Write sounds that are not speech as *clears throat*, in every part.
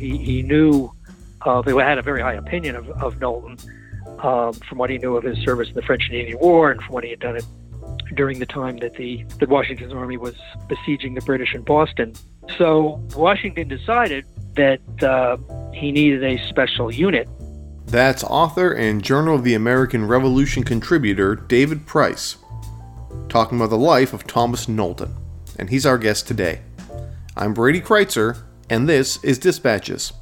He, he knew he had a very high opinion of, of Knowlton um, from what he knew of his service in the French and Indian War and from what he had done it during the time that the that Washington's army was besieging the British in Boston. So Washington decided that uh, he needed a special unit. That's author and Journal of the American Revolution contributor David Price, talking about the life of Thomas Knowlton, and he's our guest today. I'm Brady Crytzer, and this is Dispatches.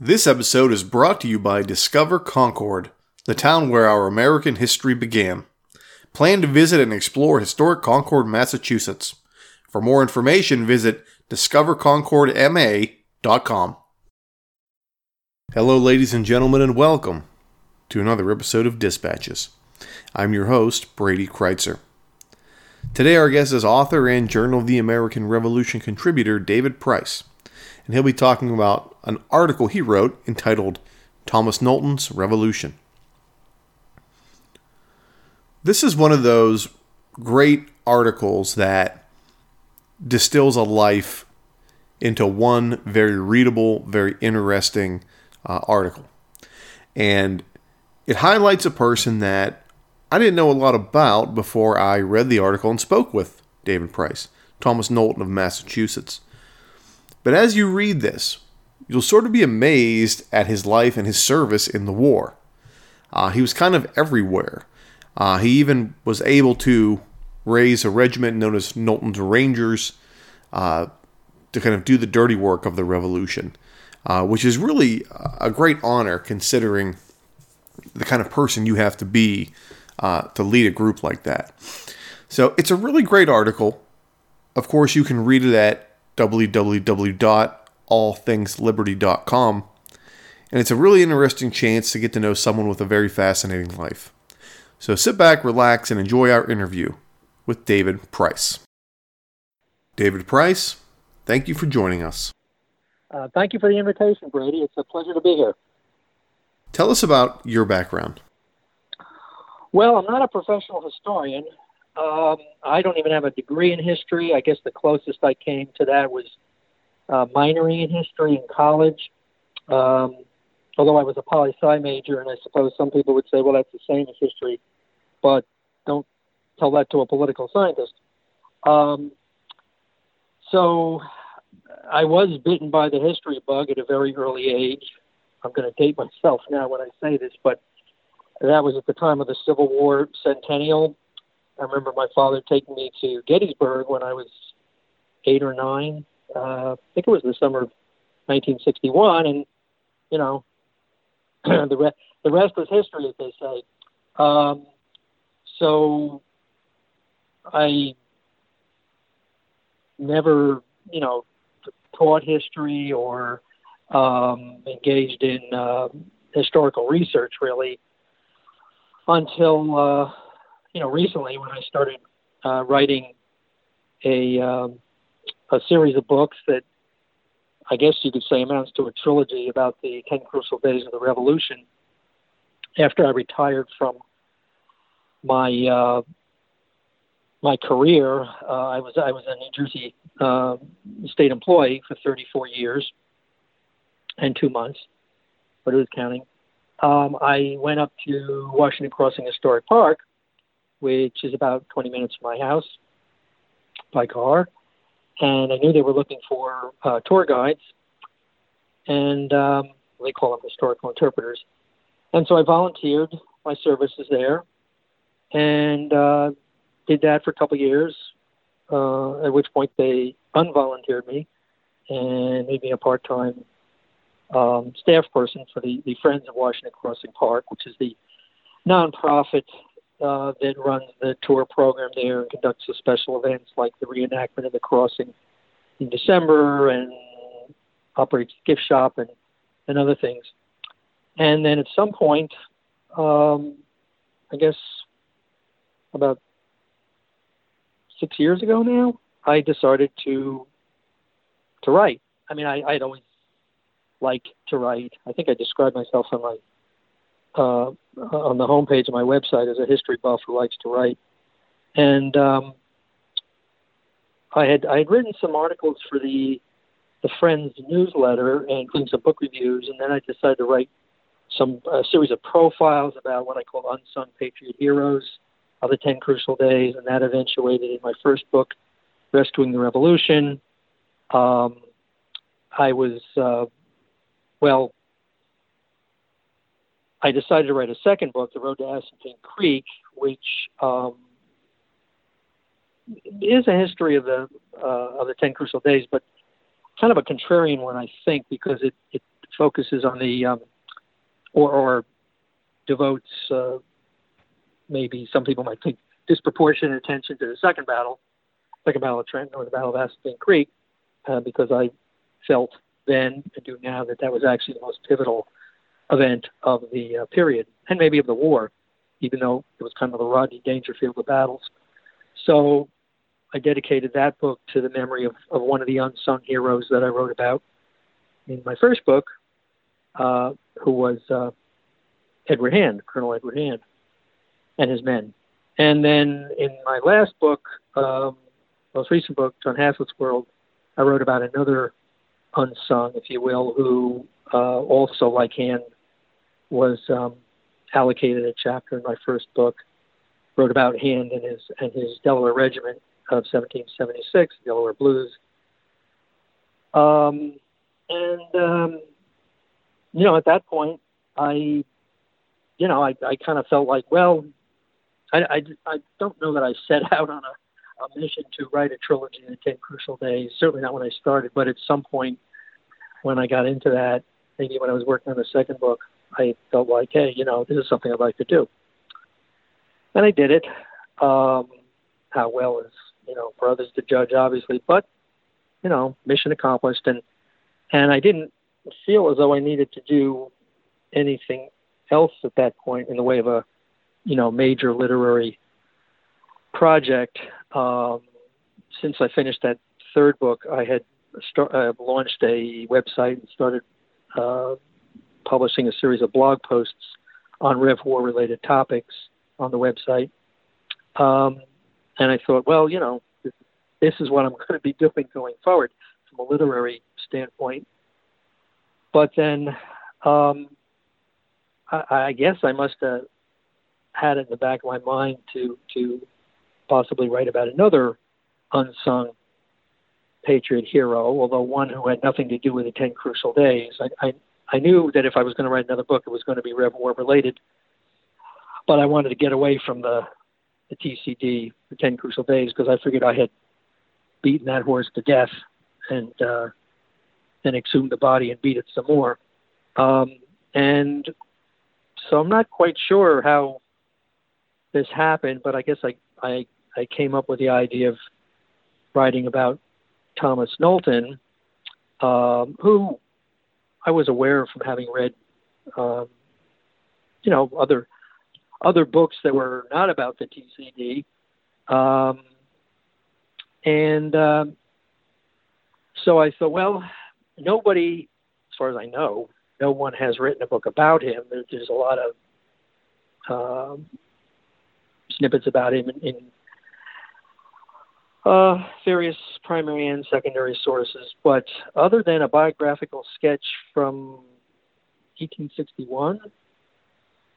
This episode is brought to you by Discover Concord, the town where our American history began. Plan to visit and explore historic Concord, Massachusetts. For more information, visit discoverconcordma.com. Hello, ladies and gentlemen, and welcome to another episode of Dispatches. I'm your host, Brady Crytzer. Today, our guest is author and Journal of the American Revolution contributor David Price and he'll be talking about an article he wrote entitled Thomas Knowlton's Revolution. This is one of those great articles that distills a life into one very readable, very interesting uh, article. And it highlights a person that I didn't know a lot about before I read the article and spoke with David Price, Thomas Knowlton of Massachusetts. But as you read this, you'll sort of be amazed at his life and his service in the war. Uh, he was kind of everywhere. Uh, he even was able to raise a regiment known as Knowlton's Rangers uh, to kind of do the dirty work of the revolution, uh, which is really a great honor considering the kind of person you have to be uh, to lead a group like that. So it's a really great article. Of course, you can read it at www.allthingsliberty.com. And it's a really interesting chance to get to know someone with a very fascinating life. So sit back, relax, and enjoy our interview with David Price. David Price, thank you for joining us. Uh, thank you for the invitation, Brady. It's a pleasure to be here. Tell us about your background. Well, I'm not a professional historian. Um, I don't even have a degree in history. I guess the closest I came to that was uh, minoring in history in college. Um, although I was a poli sci major, and I suppose some people would say, well, that's the same as history, but don't tell that to a political scientist. Um, so I was bitten by the history bug at a very early age. I'm going to date myself now when I say this, but that was at the time of the Civil War centennial. I remember my father taking me to Gettysburg when I was eight or nine. Uh, I think it was in the summer of 1961, and you know, *clears throat* the re- the rest was history, as they say. Um, so I never, you know, taught history or um, engaged in uh, historical research really until uh, you know, recently when I started uh, writing a um, a series of books that I guess you could say amounts to a trilogy about the ten crucial days of the revolution. After I retired from my uh, my career, uh, I was I was a New Jersey uh, state employee for 34 years and two months, but it was counting. Um, I went up to Washington Crossing Historic Park which is about 20 minutes from my house by car. And I knew they were looking for uh, tour guides, and um, they call them historical interpreters. And so I volunteered my services there, and uh, did that for a couple years. Uh, at which point they unvolunteered me and made me a part-time um, staff person for the, the Friends of Washington Crossing Park, which is the nonprofit uh, that runs the tour program there and conducts the special events like the reenactment of the crossing in December and operates the gift shop and and other things. And then at some point, um, I guess about six years ago now, I decided to to write. I mean, I, I'd always liked to write. I think I described myself on my uh, on the homepage of my website as a history buff who likes to write. And um, I had I had written some articles for the the Friends newsletter, including some book reviews, and then I decided to write some a series of profiles about what I call unsung patriot heroes of the Ten Crucial Days, and that eventuated in my first book, Rescuing the Revolution. Um, I was uh, well. I decided to write a second book, The Road to Assunpink Creek, which um, is a history of the uh, of the Ten Crucial Days, but kind of a contrarian one, I think, because it, it focuses on the um, or, or devotes uh, maybe some people might think disproportionate attention to the second battle, second battle of Trenton or the Battle of Assunpink Creek, uh, because I felt then and do now that that was actually the most pivotal event of the uh, period and maybe of the war, even though it was kind of the Rodney Dangerfield of battles. So I dedicated that book to the memory of, of one of the unsung heroes that I wrote about in my first book, uh, who was uh, Edward Hand, Colonel Edward Hand, and his men. And then in my last book, um, most recent book, John Haslet's World, I wrote about another unsung, if you will, who uh, also, like Hand, was um, allocated a chapter in my first book. Wrote about Hand and his and his Delaware Regiment, of 1776, Delaware Blues. Um, and, um, you know, at that point, I, you know, I, I kind of felt like, well, I, I, I don't know that I set *laughs* out on a, a mission to write a trilogy in 10 crucial days, certainly not when I started, but at some point when I got into that, maybe when I was working on the second book, I felt like, hey, you know, this is something I'd like to do. And I did it. Um, how well is you know, for others to judge, obviously. But you know, mission accomplished, and and I didn't feel as though I needed to do anything else at that point in the way of a you know major literary project. Um, since I finished that third book, I had start, uh, launched a website and started uh, publishing a series of blog posts on Rev War related topics on the website. Um, and I thought, well, you know, this is what I'm going to be doing going forward from a literary standpoint. But then um, I, I guess I must have had it in the back of my mind to to possibly write about another unsung patriot hero, although one who had nothing to do with the Ten Crucial Days. I, I, I knew that if I was going to write another book, it was going to be Rev War related, but I wanted to get away from the the TCD, the Ten Crucial Days, because I figured I had beaten that horse to death and uh, exhumed the body and beat it some more. Um, and so I'm not quite sure how this happened, but I guess I, I, I came up with the idea of writing about Thomas Knowlton, um, who I was aware from having read, um, you know, other other books that were not about the TCD. Um, and um, so I thought, well, nobody, as far as I know, no one has written a book about him. There's a lot of um, snippets about him in, in uh, various primary and secondary sources. But other than a biographical sketch from 1861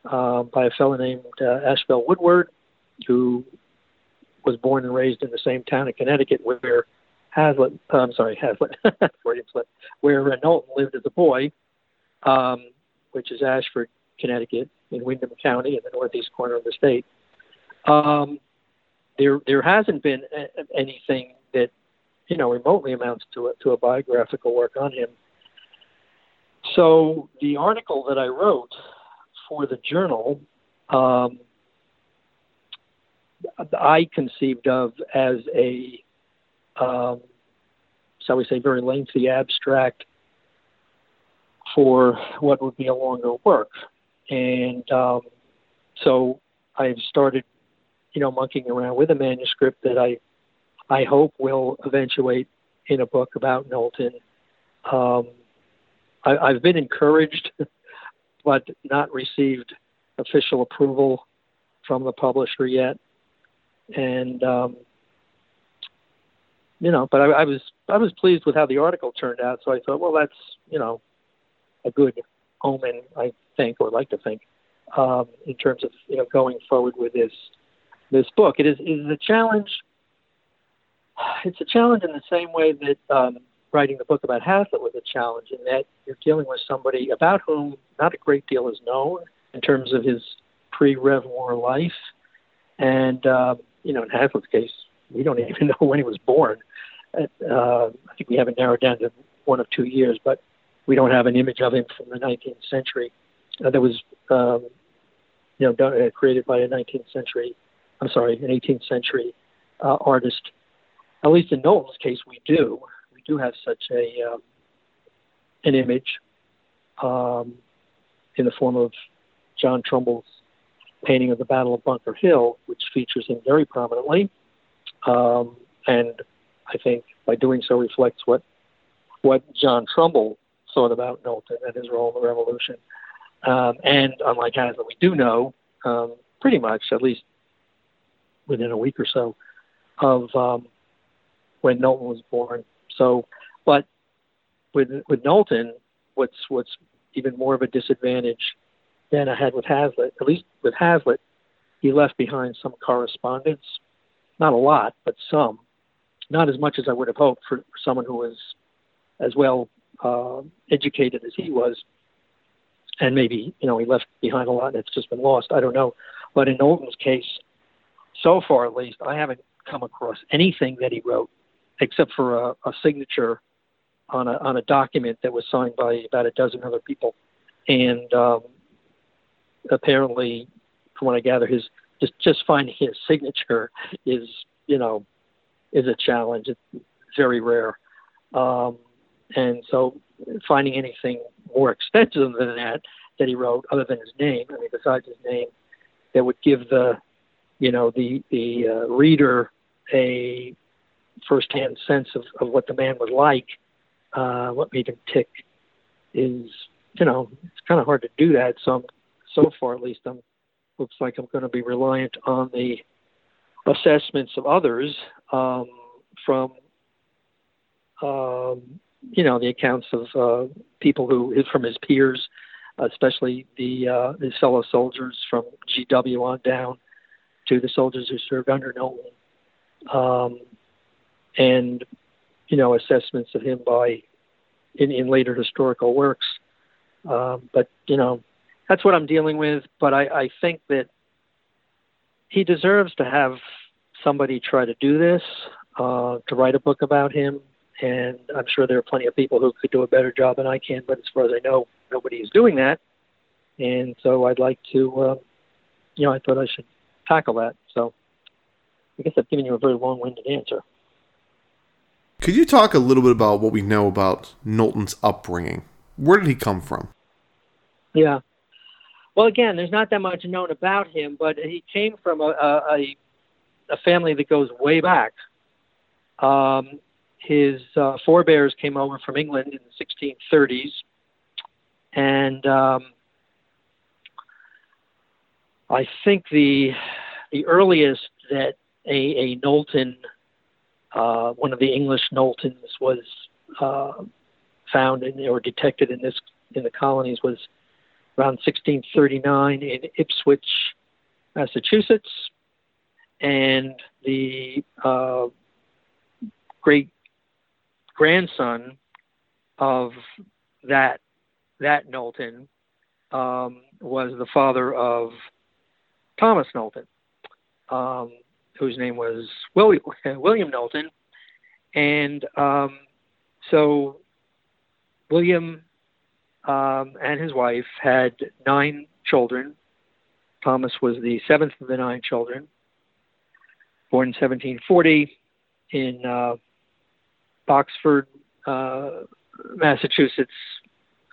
uh, by a fellow named uh, Ashbel Woodward, who was born and raised in the same town in Connecticut where Haslet, uh, I'm sorry, Haslet, *laughs* where Knowlton lived as a boy, um, which is Ashford, Connecticut, in Windham County in the northeast corner of the state. Um, there, there hasn't been a- anything that, you know, remotely amounts to a, to a biographical work on him. So the article that I wrote for the journal um, I conceived of as a, um, shall we say, very lengthy abstract for what would be a longer work. And um, so I've started, you know, monkeying around with a manuscript that I, I hope will eventuate in a book about Knowlton. Um, I, I've been encouraged, *laughs* but not received official approval from the publisher yet. And um, you know, but I, I was I was pleased with how the article turned out. So I thought, well, that's you know, a good omen, I think, or like to think, um, in terms of you know going forward with this this book. It is it is a challenge. *sighs* It's a challenge in the same way that um, writing the book about Haslet was a challenge, in that you're dealing with somebody about whom not a great deal is known in terms of his pre-Rev War life, and uh, you know, in Haslet's case, we don't *laughs* even know when he was born. Uh, I think we have it narrowed down to one of two years, but we don't have an image of him from the 19th century uh, that was, um, you know, done, uh, created by a 19th century, I'm sorry, an 18th century uh, artist. At least in Knowlton's case, we do. We do have such a um, an image um, in the form of John Trumbull's painting of the Battle of Bunker Hill, which features him very prominently. Um, and I think by doing so reflects what what John Trumbull thought about Knowlton and his role in the revolution. Um, and unlike Haslet, we do know um, pretty much, at least within a week or so, of um, when Knowlton was born. So, but with with Knowlton, what's what's even more of a disadvantage than I had with Haslet, at least with Haslet, he left behind some correspondence, not a lot, but some, not as much as I would have hoped for, for someone who was as well uh, educated as he was. And maybe, you know, he left behind a lot it's just been lost. I don't know. But in Knowlton's case, so far at least, I haven't come across anything that he wrote except for a, a signature on a, on a document that was signed by about a dozen other people. And um, apparently, from what I gather, his just just finding his *laughs* signature is you know is a challenge. It's very rare. Um, and so finding anything more extensive than that that he wrote, other than his name, I mean, besides his name, that would give the, you know, the the uh, reader a firsthand sense of, of what the man was like, uh, what made him tick, is, you know, it's kind of hard to do that. So, I'm, so far at least, I'm looks like I'm going to be reliant on the assessments of others um, from um, you know the accounts of uh, people who from his peers, especially the uh, his fellow soldiers from GW on down to the soldiers who served under Knowlton, um, and you know assessments of him by in, in later historical works. Um, but you know that's what I'm dealing with. But I, I think that he deserves to have somebody try to do this, uh, to write a book about him, and I'm sure there are plenty of people who could do a better job than I can. But as far as I know, nobody is doing that, and so I'd like to, uh, you know, I thought I should tackle that. So I guess I've given you a very long-winded answer. Could you talk a little bit about what we know about Knowlton's upbringing? Where did he come from? Yeah. Well, again, there's not that much known about him, but he came from a, a, a family that goes way back. Um, his uh, forebears came over from England in the 1630s, and um, I think the the earliest that a, a Knowlton, uh, one of the English Knowltons, was uh, found in, or detected in this in the colonies was around 1639 in Ipswich, Massachusetts, and the uh, great grandson of that that Knowlton um, was the father of Thomas Knowlton, um, whose name was William, *laughs* William Knowlton, and um, so William um, and his wife had nine children. Thomas was the seventh of the nine children, born in 1740 in uh, Boxford, uh, Massachusetts,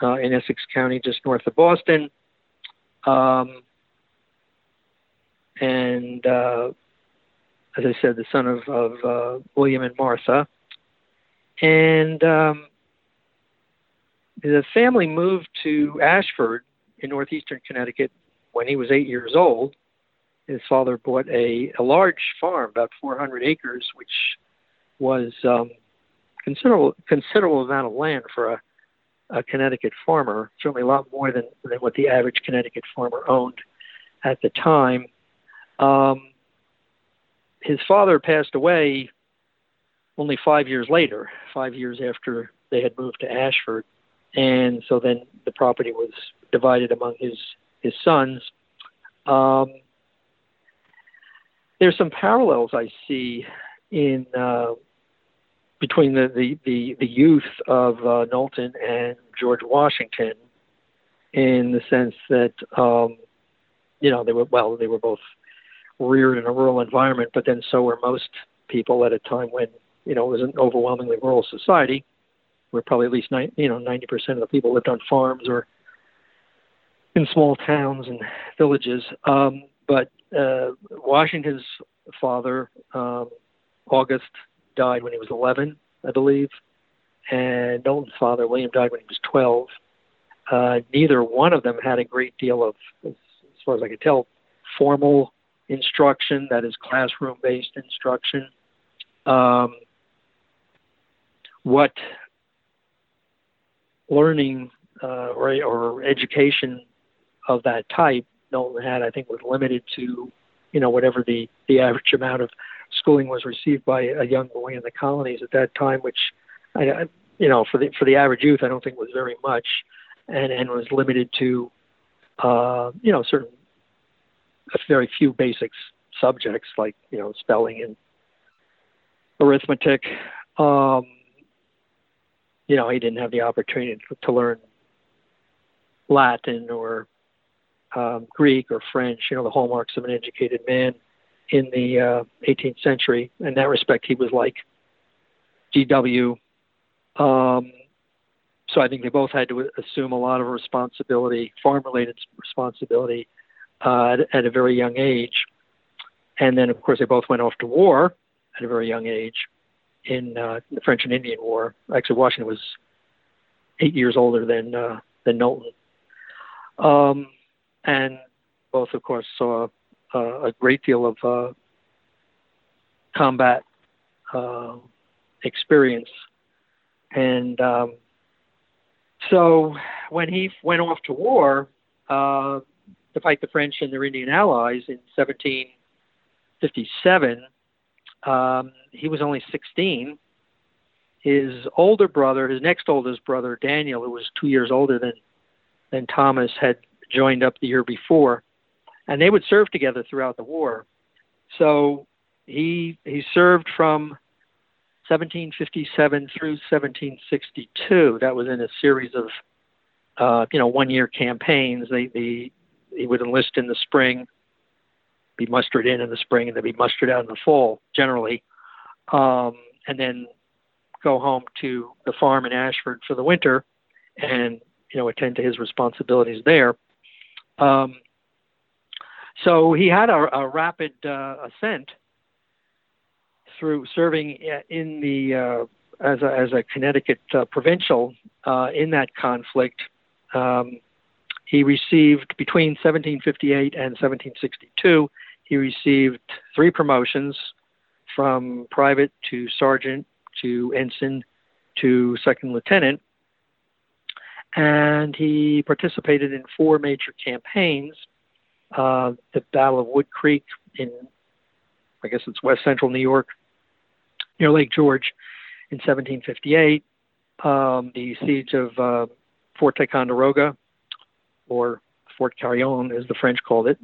uh, in Essex County, just north of Boston. Um, and uh, as I said, the son of, of uh, William and Martha. And um, the family moved to Ashford in northeastern Connecticut when he was eight years old. His father bought a, a large farm, about 400 acres, which was um, considerable considerable amount of land for a, a Connecticut farmer. Certainly a lot more than, than what the average Connecticut farmer owned at the time. Um, his father passed away only five years later, five years after they had moved to Ashford, and so then the property was divided among his his sons. Um, there's some parallels I see in uh, between the, the, the, the youth of uh, Knowlton and George Washington in the sense that um, you know they were well they were both reared in a rural environment, but then so were most people at a time when you know it was an overwhelmingly rural society, where probably at least 90, you know ninety percent of the people lived on farms or in small towns and villages. Um, but uh, Washington's father, um, August, died when he was 11, I believe, and Knowlton's father, William, died when he was 12. Uh, neither one of them had a great deal of, as far as I could tell, formal instruction, that is classroom based instruction. Um, what learning uh, or, or education of that type Knowlton had, I think, was limited to, you know, whatever the, the average amount of schooling was received by a young boy in the colonies at that time, which, I, you know, for the for the average youth, I don't think was very much, and and was limited to, uh, you know, certain very few basic subjects like you know spelling and arithmetic. Um, you know, he didn't have the opportunity to, learn Latin or um, Greek or French. You know, the hallmarks of an educated man in the uh, 18th century. In that respect, he was like GW. Um, so I think they both had to assume a lot of responsibility, farm-related responsibility, uh, at, a very young age. And then, of course, they both went off to war at a very young age in uh, the French and Indian War. Actually, Washington was eight years older than uh, than Knowlton, um, and both, of course, saw uh, a great deal of uh, combat uh, experience. And um, so when he went off to war, uh, to fight the French and their Indian allies in 1757. Um, he was only 16. His older brother, his next oldest brother, Daniel, who was two years older than than Thomas, had joined up the year before, and they would serve together throughout the war. So he he served from 1757 through 1762. That was in a series of uh, you know one year campaigns. They, they he would enlist in the spring, be mustered in in the spring, and then be mustered out in the fall generally, um, and then go home to the farm in Ashford for the winter, and you know attend to his responsibilities there. Um, so he had a, a rapid uh, ascent through serving in the uh, as a as a Connecticut uh, provincial uh, in that conflict. Um, he received between 1758 and 1762, he received three promotions from private to sergeant to ensign to second lieutenant. And he participated in four major campaigns uh, the Battle of Wood Creek in, I guess it's west central New York, near Lake George in 1758, um, the siege of uh, Fort Ticonderoga or Fort Carillon, as the French called it,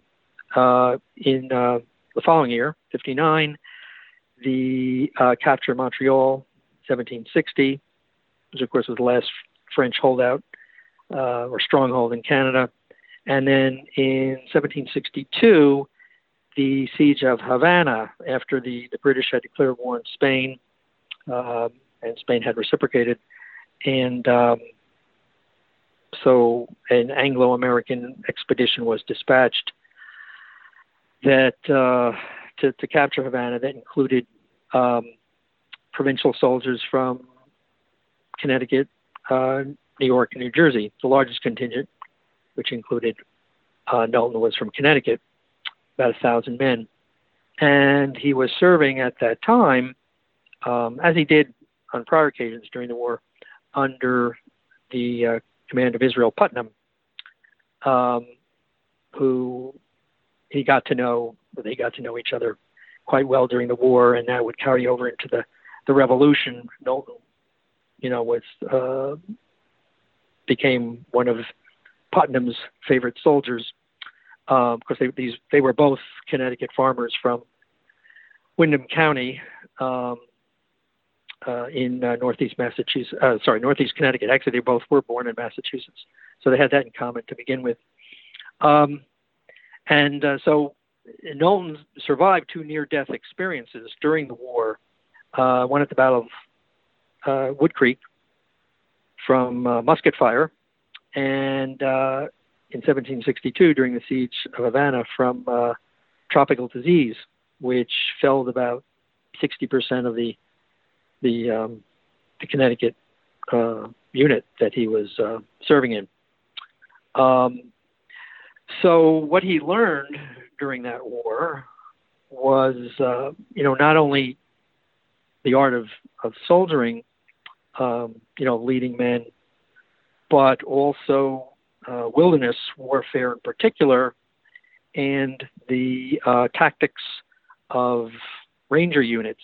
uh, in uh, the following year, 59. The uh, capture of Montreal, 1760, which of course was the last French holdout uh, or stronghold in Canada. And then in 1762, the siege of Havana, after the, the British had declared war on Spain, um, and Spain had reciprocated. And um, so an Anglo-American expedition was dispatched that uh, to, to capture Havana that included um, provincial soldiers from Connecticut, uh, New York, and New Jersey. The largest contingent, which included uh, Knowlton, was from Connecticut, about a thousand men, and he was serving at that time, um, as he did on prior occasions during the war, under the uh, command of Israel Putnam, um, who he got to know. They got to know each other quite well during the war, and that would carry over into the the revolution. Knowlton, you know, was uh, became one of Putnam's favorite soldiers because um, they these they were both Connecticut farmers from Windham County um, uh, in uh, northeast Massachusetts. Uh, sorry, northeast Connecticut. Actually, they both were born in Massachusetts, so they had that in common to begin with. Um, and uh, so Knowlton survived two near-death experiences during the war. Uh, one at the Battle of uh, Wood Creek from musket fire, and in 1762 during the siege of Havana from tropical disease, which felled about 60% of the the, um, the Connecticut uh, unit that he was serving in. Um, so what he learned during that war was, uh, you know, not only the art of, of soldiering, um, you know, leading men, but also uh, wilderness warfare in particular, and the uh, tactics of ranger units,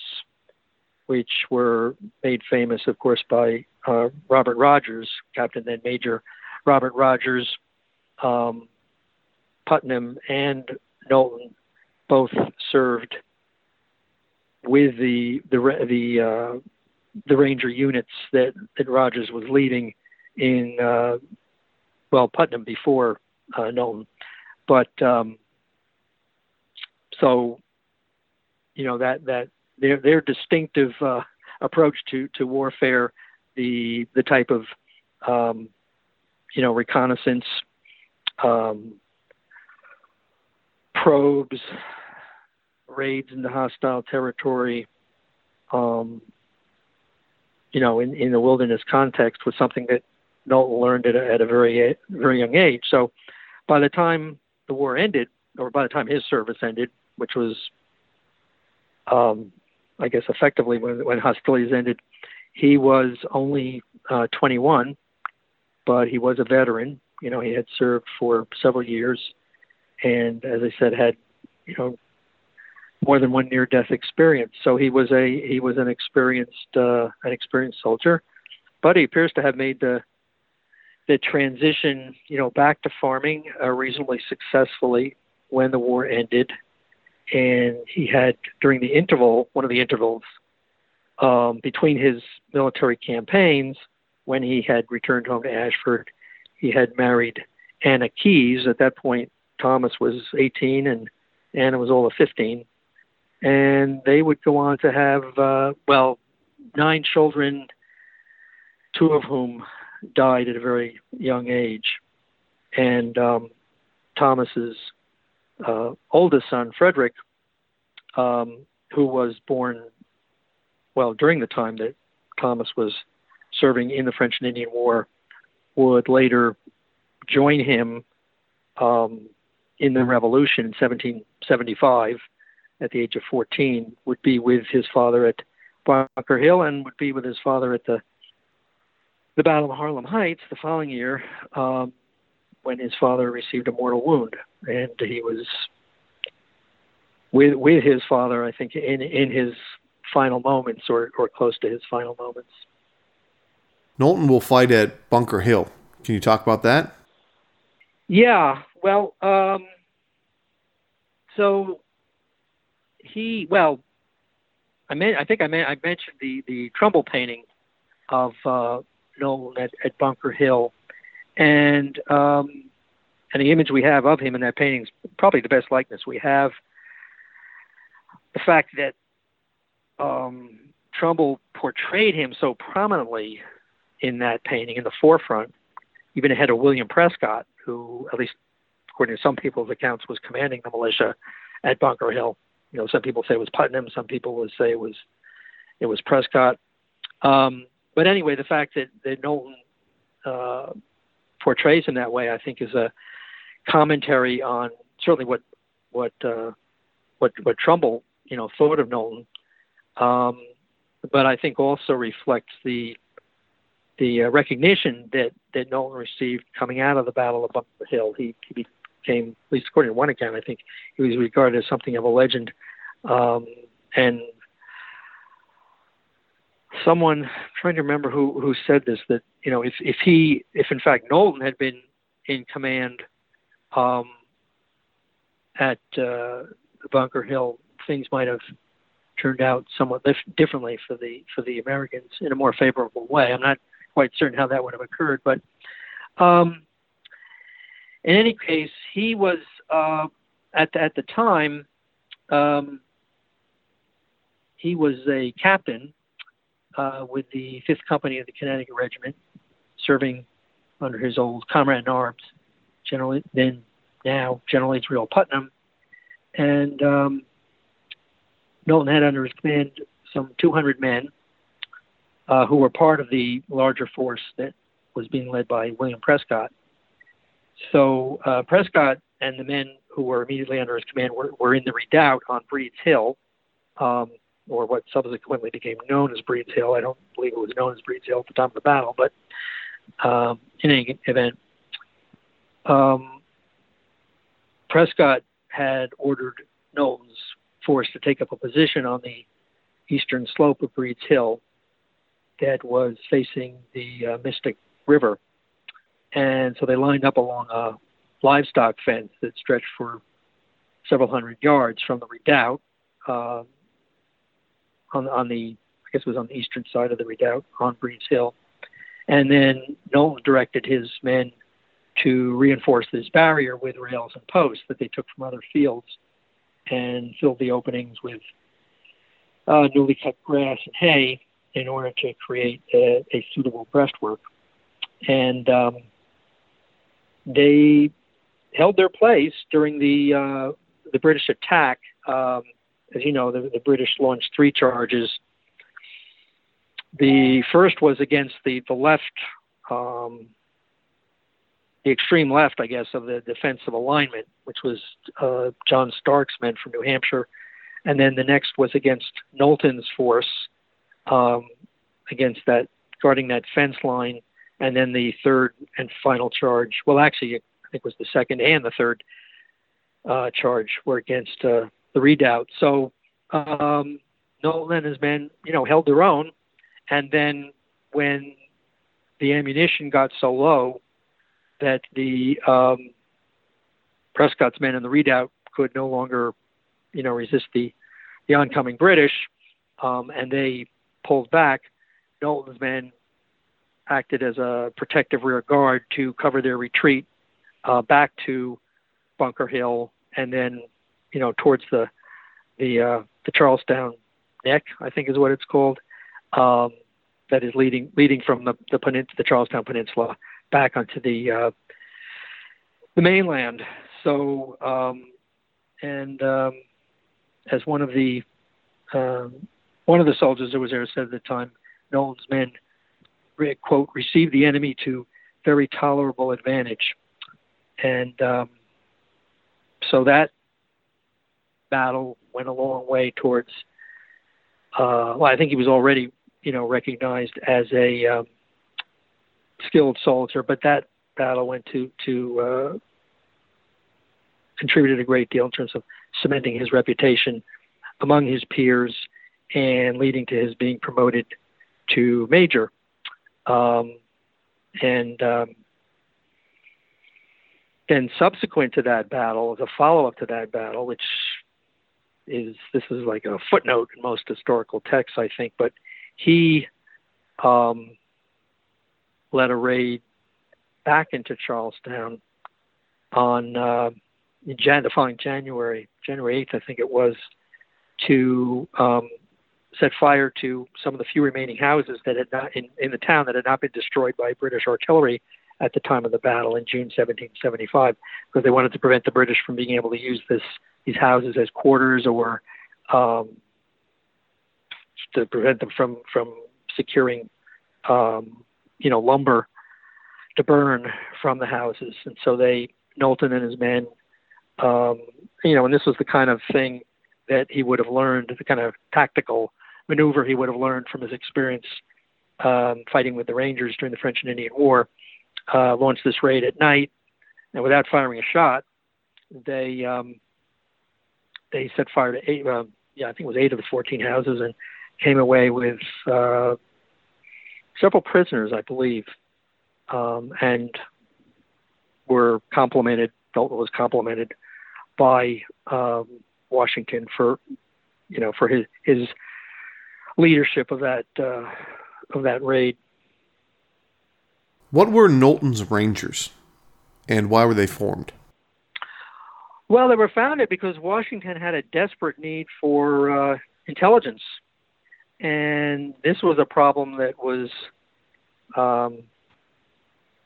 which were made famous, of course, by uh, Robert Rogers, Captain then Major Robert Rogers, um, Putnam and Knowlton both served with the the the uh, the Ranger units that that Rogers was leading in uh, well Putnam before uh, Knowlton, but um, so you know that that their their distinctive uh, approach to to warfare, the the type of um, you know reconnaissance, um, probes, raids into hostile territory, um, you know, in, in the wilderness context was something that Knowlton learned at a, at a very very young age. So, by the time the war ended, or by the time his service ended, which was, um, I guess, effectively when when hostilities ended, he was only uh, 21, but he was a veteran. You know, he had served for several years and as I said, had you know more than one near-death experience. So he was a he was an experienced uh, an experienced soldier, but he appears to have made the the transition, you know, back to farming uh, reasonably successfully when the war ended, and he had during the interval, one of the intervals um, between his military campaigns, when he had returned home to Ashford, he had married Anna Keyes. At that point, Thomas was 18 and Anna was all of 15. And they would go on to have, uh, well, nine children, two of whom died at a very young age. And um, Thomas's uh, oldest son, Frederick, um, who was born, well, during the time that Thomas was serving in the French and Indian War, would later join him um, in the revolution in 1775 at the age of 14 would be with his father at Bunker Hill and would be with his father at the the Battle of Harlem Heights the following year um, when his father received a mortal wound and he was with with his father I think in in his final moments or or close to his final moments. Knowlton will fight at Bunker Hill. Can you talk about that? Yeah, well, um, so he well, I mean, I think I, mean, I mentioned the the Trumbull painting of uh, Knowlton at, at Bunker Hill, and um, and the image we have of him in that painting is probably the best likeness we have. The fact that um, Trumbull portrayed him so prominently in that painting in the forefront even ahead of William Prescott, who, at least according to some people's accounts, was commanding the militia at Bunker Hill. You know, some people say it was Putnam, some people would say it was it was Prescott. Um, but anyway, the fact that, that Knowlton uh, portrays in that way, I think, is a commentary on certainly what what uh, what what Trumbull you know thought of Knowlton, um, but I think also reflects the the uh, recognition that that Knowlton received coming out of the Battle of Bunker Hill. He, he became, at least according to one account, I think he was regarded as something of a legend, um, and someone trying to remember who who said this that you know if if he if in fact Knowlton had been in command um, at uh, Bunker Hill, things might have turned out somewhat dif- differently for the for the Americans in a more favorable way. I'm not quite certain how that would have occurred, but um, in any case, he was uh, at the, at the time um, he was a captain uh, with the Fifth Company of the Connecticut Regiment, serving under his old comrade in arms, General then now General Israel Putnam, and um, Knowlton had under his command some 200 men uh, who were part of the larger force that was being led by William Prescott. So uh, Prescott and the men who were immediately under his command were, were in the redoubt on Breed's Hill, um, or what subsequently became known as Breed's Hill. I don't believe it was known as Breed's Hill at the time of the battle, but um, in any event, um, Prescott had ordered Knowlton's force to take up a position on the eastern slope of Breed's Hill that was facing the uh, Mystic River. And so they lined up along a livestock fence that stretched for several hundred yards from the redoubt uh, on, on the, I guess it was on the eastern side of the redoubt on Breed's Hill. And then Knowlton directed his men to reinforce this barrier with rails and posts that they took from other fields and filled the openings with uh, newly cut grass and hay in order to create a, a suitable breastwork. And um, they held their place during the uh, the British attack. Um, as you know, the, the British launched three charges. The first was against the the left, um, the extreme left, I guess, of the defensive alignment, which was uh, John Stark's men from New Hampshire, and then the next was against Knowlton's force um, against that guarding that fence line, and then the third and final charge. Well, actually, I think it was the second and the third uh, charge were against uh, the redoubt. So um, Knowlton and his men, you know, held their own, and then when the ammunition got so low that the um, Prescott's men in the redoubt could no longer, you know, resist the the oncoming British, um, and they pulled back, Knowlton's men acted as a protective rear guard to cover their retreat uh, back to Bunker Hill and then, you know, towards the the uh, the Charlestown Neck, I think is what it's called. Um, that is leading leading from the the, penin- the Charlestown Peninsula back onto the uh, the mainland. So, um, and um, as one of the um, one of the soldiers that was there said at the time, Knowlton's men, quote, received the enemy to very tolerable advantage. And um, so that battle went a long way towards, uh, well, I think he was already, you know, recognized as a um, skilled soldier, but that battle went to, to uh, contributed a great deal in terms of cementing his reputation among his peers and leading to his being promoted to major. Um, and um, then subsequent to that battle, a follow up to that battle, which is this is like a footnote in most historical texts, I think, but he um, led a raid back into Charlestown on uh, Jan- the following January, January 8th, I think it was, to um, set fire to some of the few remaining houses that had not in, in the town that had not been destroyed by British artillery at the time of the battle in June 1775 because they wanted to prevent the British from being able to use this these houses as quarters or um, to prevent them from from securing um, you know lumber to burn from the houses. And so they Knowlton and his men um, you know and this was the kind of thing that he would have learned the kind of tactical maneuver he would have learned from his experience um, fighting with the Rangers during the French and Indian War. Uh, launched this raid at night, and without firing a shot, they um, they set fire to eight. Uh, yeah, I think it was eight of the 14 houses, and came away with uh, several prisoners, I believe, um, and were complimented. Knowlton was complimented by um, Washington for, you know, for his his leadership of that uh, of that raid. What were Knowlton's Rangers, and why were they formed? Well, they were founded because Washington had a desperate need for uh, intelligence, and this was a problem that was, um,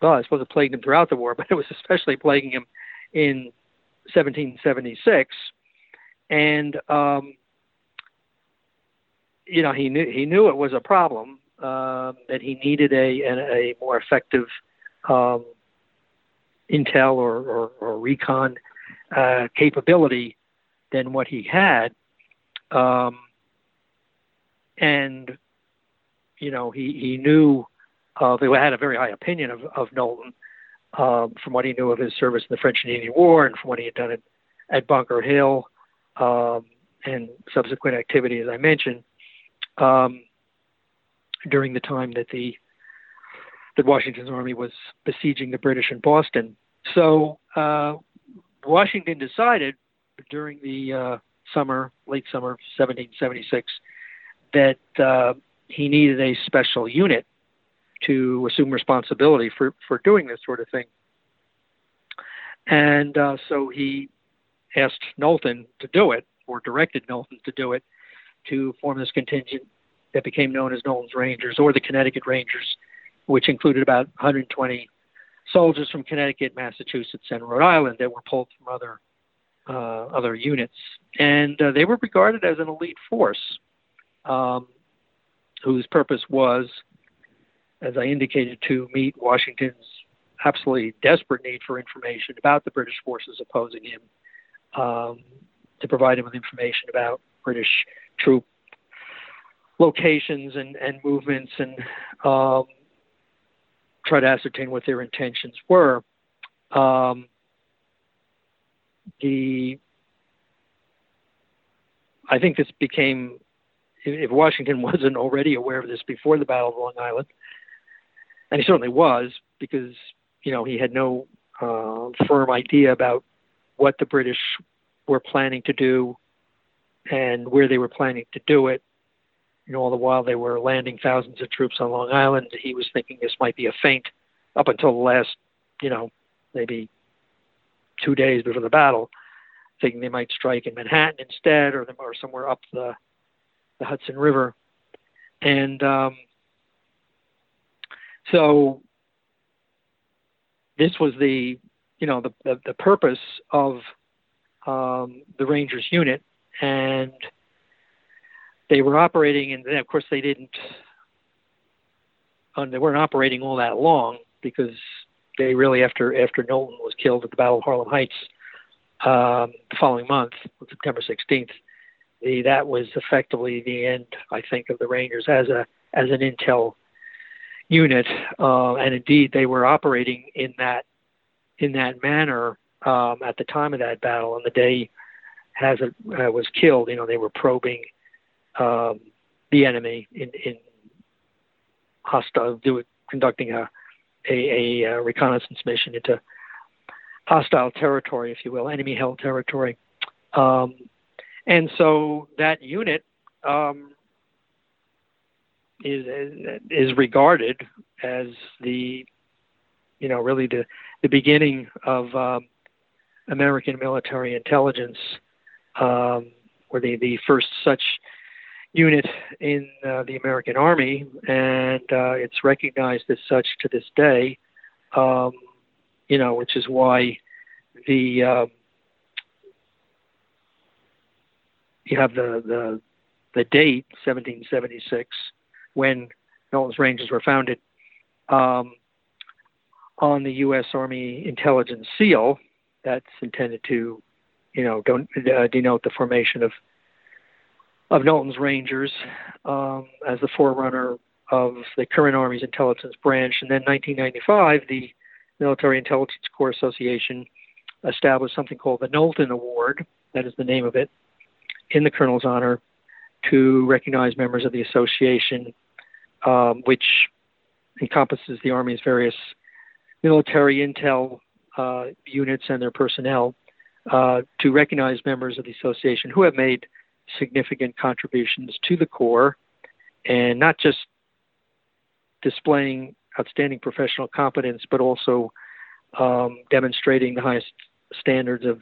well, I suppose it plagued him throughout the war, *laughs* but it was especially plaguing him in 1776, and um, you know he knew he knew it was a problem, um, that he needed a, a, a more effective um, intel or, or, or recon uh, capability than what he had. Um, and, you know, he, he knew, uh, they had a very high opinion of, of Knowlton um, from what he knew of his service in the French and Indian War and from what he had done at, at Bunker Hill um, and subsequent activity, as I mentioned. Um, during the time that the that Washington's army was besieging the British in Boston. So uh, Washington decided during the uh, summer, late summer of 1776, that uh, he needed a special unit to assume responsibility for, for doing this sort of thing. And uh, so he asked Knowlton to do it, or directed Knowlton to do it, to form this contingent that became known as Knowlton's Rangers or the Connecticut Rangers, which included about 120 soldiers from Connecticut, Massachusetts, and Rhode Island that were pulled from other uh, other units, and uh, they were regarded as an elite force, um, whose purpose was, as I indicated, to meet Washington's absolutely desperate need for information about the British forces opposing him, um, to provide him with information about British troop locations and, and movements. And um, try to ascertain what their intentions were. Um, the I think this became if Washington *laughs* wasn't already aware of this before the Battle of Long Island, and he certainly was because you know he had no uh, firm idea about what the British were planning to do and where they were planning to do it you know, all the while they were landing thousands of troops on Long Island, he was thinking this might be a feint up until the last, you know, maybe two days before the battle, thinking they might strike in Manhattan instead or, or somewhere up the, the Hudson River. And um, so this was the, you know, the, the, the purpose of um, the Rangers unit. And they were operating, and then of course they didn't. Um, they weren't operating all that long because they really, after after Knowlton was killed at the Battle of Harlem Heights um, the following month, September 16th, the, that was effectively the end, I think, of the Rangers as a as an intel unit, uh, and indeed they were operating in that in that manner um, at the time of that battle. And the day Hazard uh, was killed, you know, they were probing um, the enemy in, in hostile, conducting a, a, a, reconnaissance mission into hostile territory, if you will, enemy held territory. Um, and so that unit um, is is regarded as the you know really the the beginning of um, American military intelligence, um, or the the first such unit in uh, the American Army, and uh, it's recognized as such to this day. um, you know, which is why the uh, you have the, the the date 1776 when Knowlton's Rangers were founded um, on the U.S. Army intelligence seal. That's intended to, you know, uh, denote the formation of of Knowlton's Rangers um, as the forerunner of the current Army's intelligence branch. And then 1995, the Military Intelligence Corps Association established something called the Knowlton Award. That is the name of it, in the Colonel's honor, to recognize members of the association, um, which encompasses the Army's various military intel uh, units and their personnel, uh, to recognize members of the association who have made significant contributions to the Corps, and not just displaying outstanding professional competence, but also um, demonstrating the highest standards of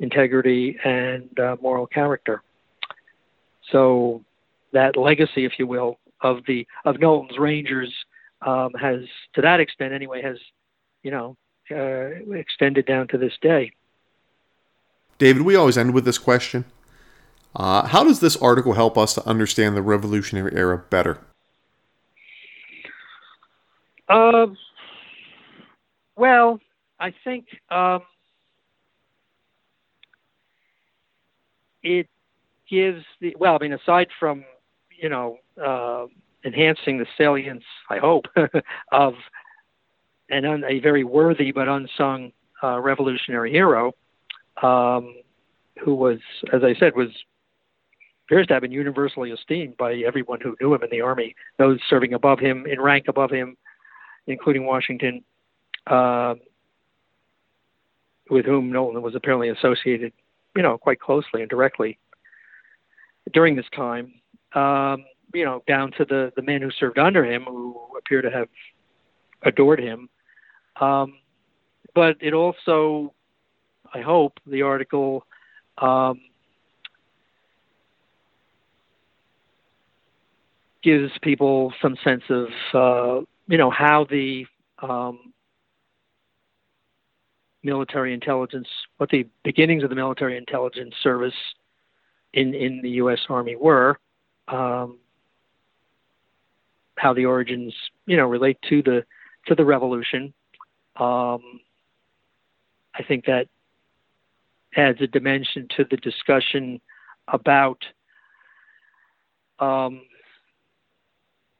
integrity and uh, moral character. So that legacy, if you will, of the of Knowlton's Rangers um, has, to that extent anyway, has you know uh, extended down to this day. David, we always end with this question. Uh, how does this article help us to understand the Revolutionary Era better? Uh, well, I think um, it gives the well. I mean, aside from you know uh, enhancing the salience, I hope, *laughs* of an un, a very worthy but unsung uh, revolutionary hero, um, who was, as I said, was appears to have been universally esteemed by everyone who knew him in the army, those serving above him, in rank above him, including Washington, uh, with whom Knowlton was apparently associated, you know, quite closely and directly during this time. Um, you know, down to the the men who served under him, who appear to have adored him. Um, but it also, I hope, the article um, gives people some sense of uh, you know how the um, military intelligence, what the beginnings of the military intelligence service in in the U.S. Army were, um, how the origins you know relate to the to the revolution. Um, I think that adds a dimension to the discussion about um,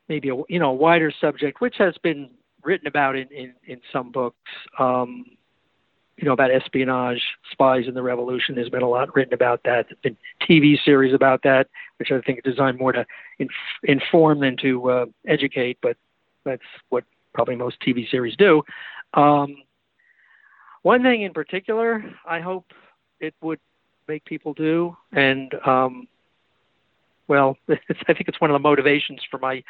maybe a you know wider subject, which has been written about in in, in some books. Um, you know about espionage, spies in the revolution. There's been a lot written about that. There's been TV series about that, which I think are designed more to inf- inform than to uh, educate. But that's what probably most TV series do. Um, one thing in particular, I hope it would make people do, and um, well, *laughs* I think it's one of the motivations for my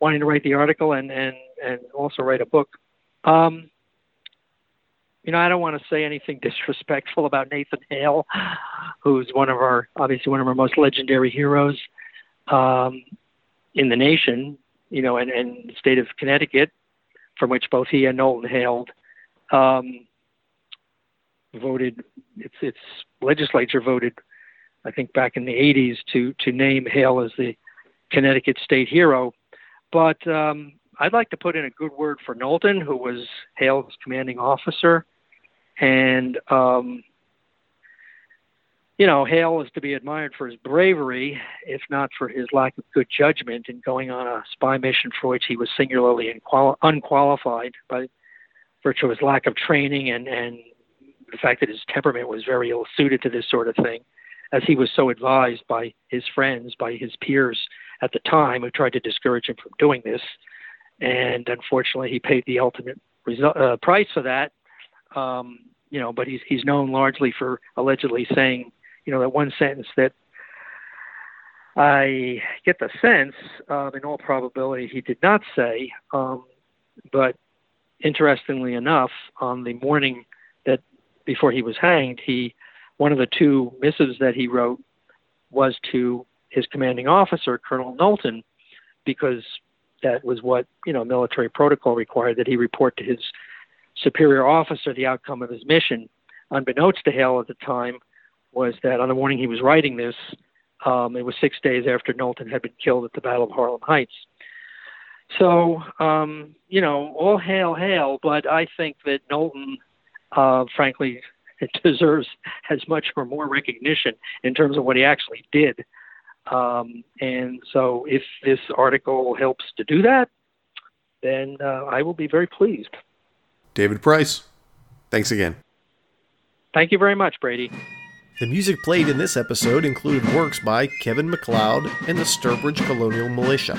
wanting to write the article and and and also write a book. Um, you know, I don't want to say anything *laughs* disrespectful about Nathan Hale, who's one of our obviously one of our most legendary heroes um, in the nation. You know, and, and the state of Connecticut, from which both he and Knowlton hailed. Um, voted its its legislature voted I think back in the 80s to to name Hale as the Connecticut state hero. But um, I'd like to put in a good word for Knowlton, who was Hale's commanding officer, and um, you know Hale is to be admired for his bravery, if not for his lack of good judgment in going on a spy mission for which he was singularly unqualified by virtue of his lack of training and and the fact that his temperament was very ill suited to this sort of thing as he was so advised by his friends, by his peers at the time who tried to discourage him from doing this. And unfortunately, he paid the ultimate result, uh, price for that. Um, you know, but he's he's known largely for allegedly saying, you know, that one sentence that I get the sense, um, in all probability, he did not say. Um, but interestingly enough, on the morning that before he was hanged, he one of the two missives that he wrote was to his commanding officer, Colonel Knowlton, because that was what you know military protocol required that he report to his superior officer the outcome of his mission. Unbeknownst to Hale at the time, was that on the morning he was writing this, um, it was six days after Knowlton had been killed at the Battle of Harlem Heights. So, um, you know, all hail, Hale, but I think that Knowlton, uh, frankly, *laughs* deserves as much or more recognition in terms of what he actually did. Um, and so, if this article helps to do that, then uh, I will be very pleased. David Price, thanks again. Thank you very much, Brady. The music played in this episode included works by Kevin MacLeod and the Sturbridge Colonial Militia.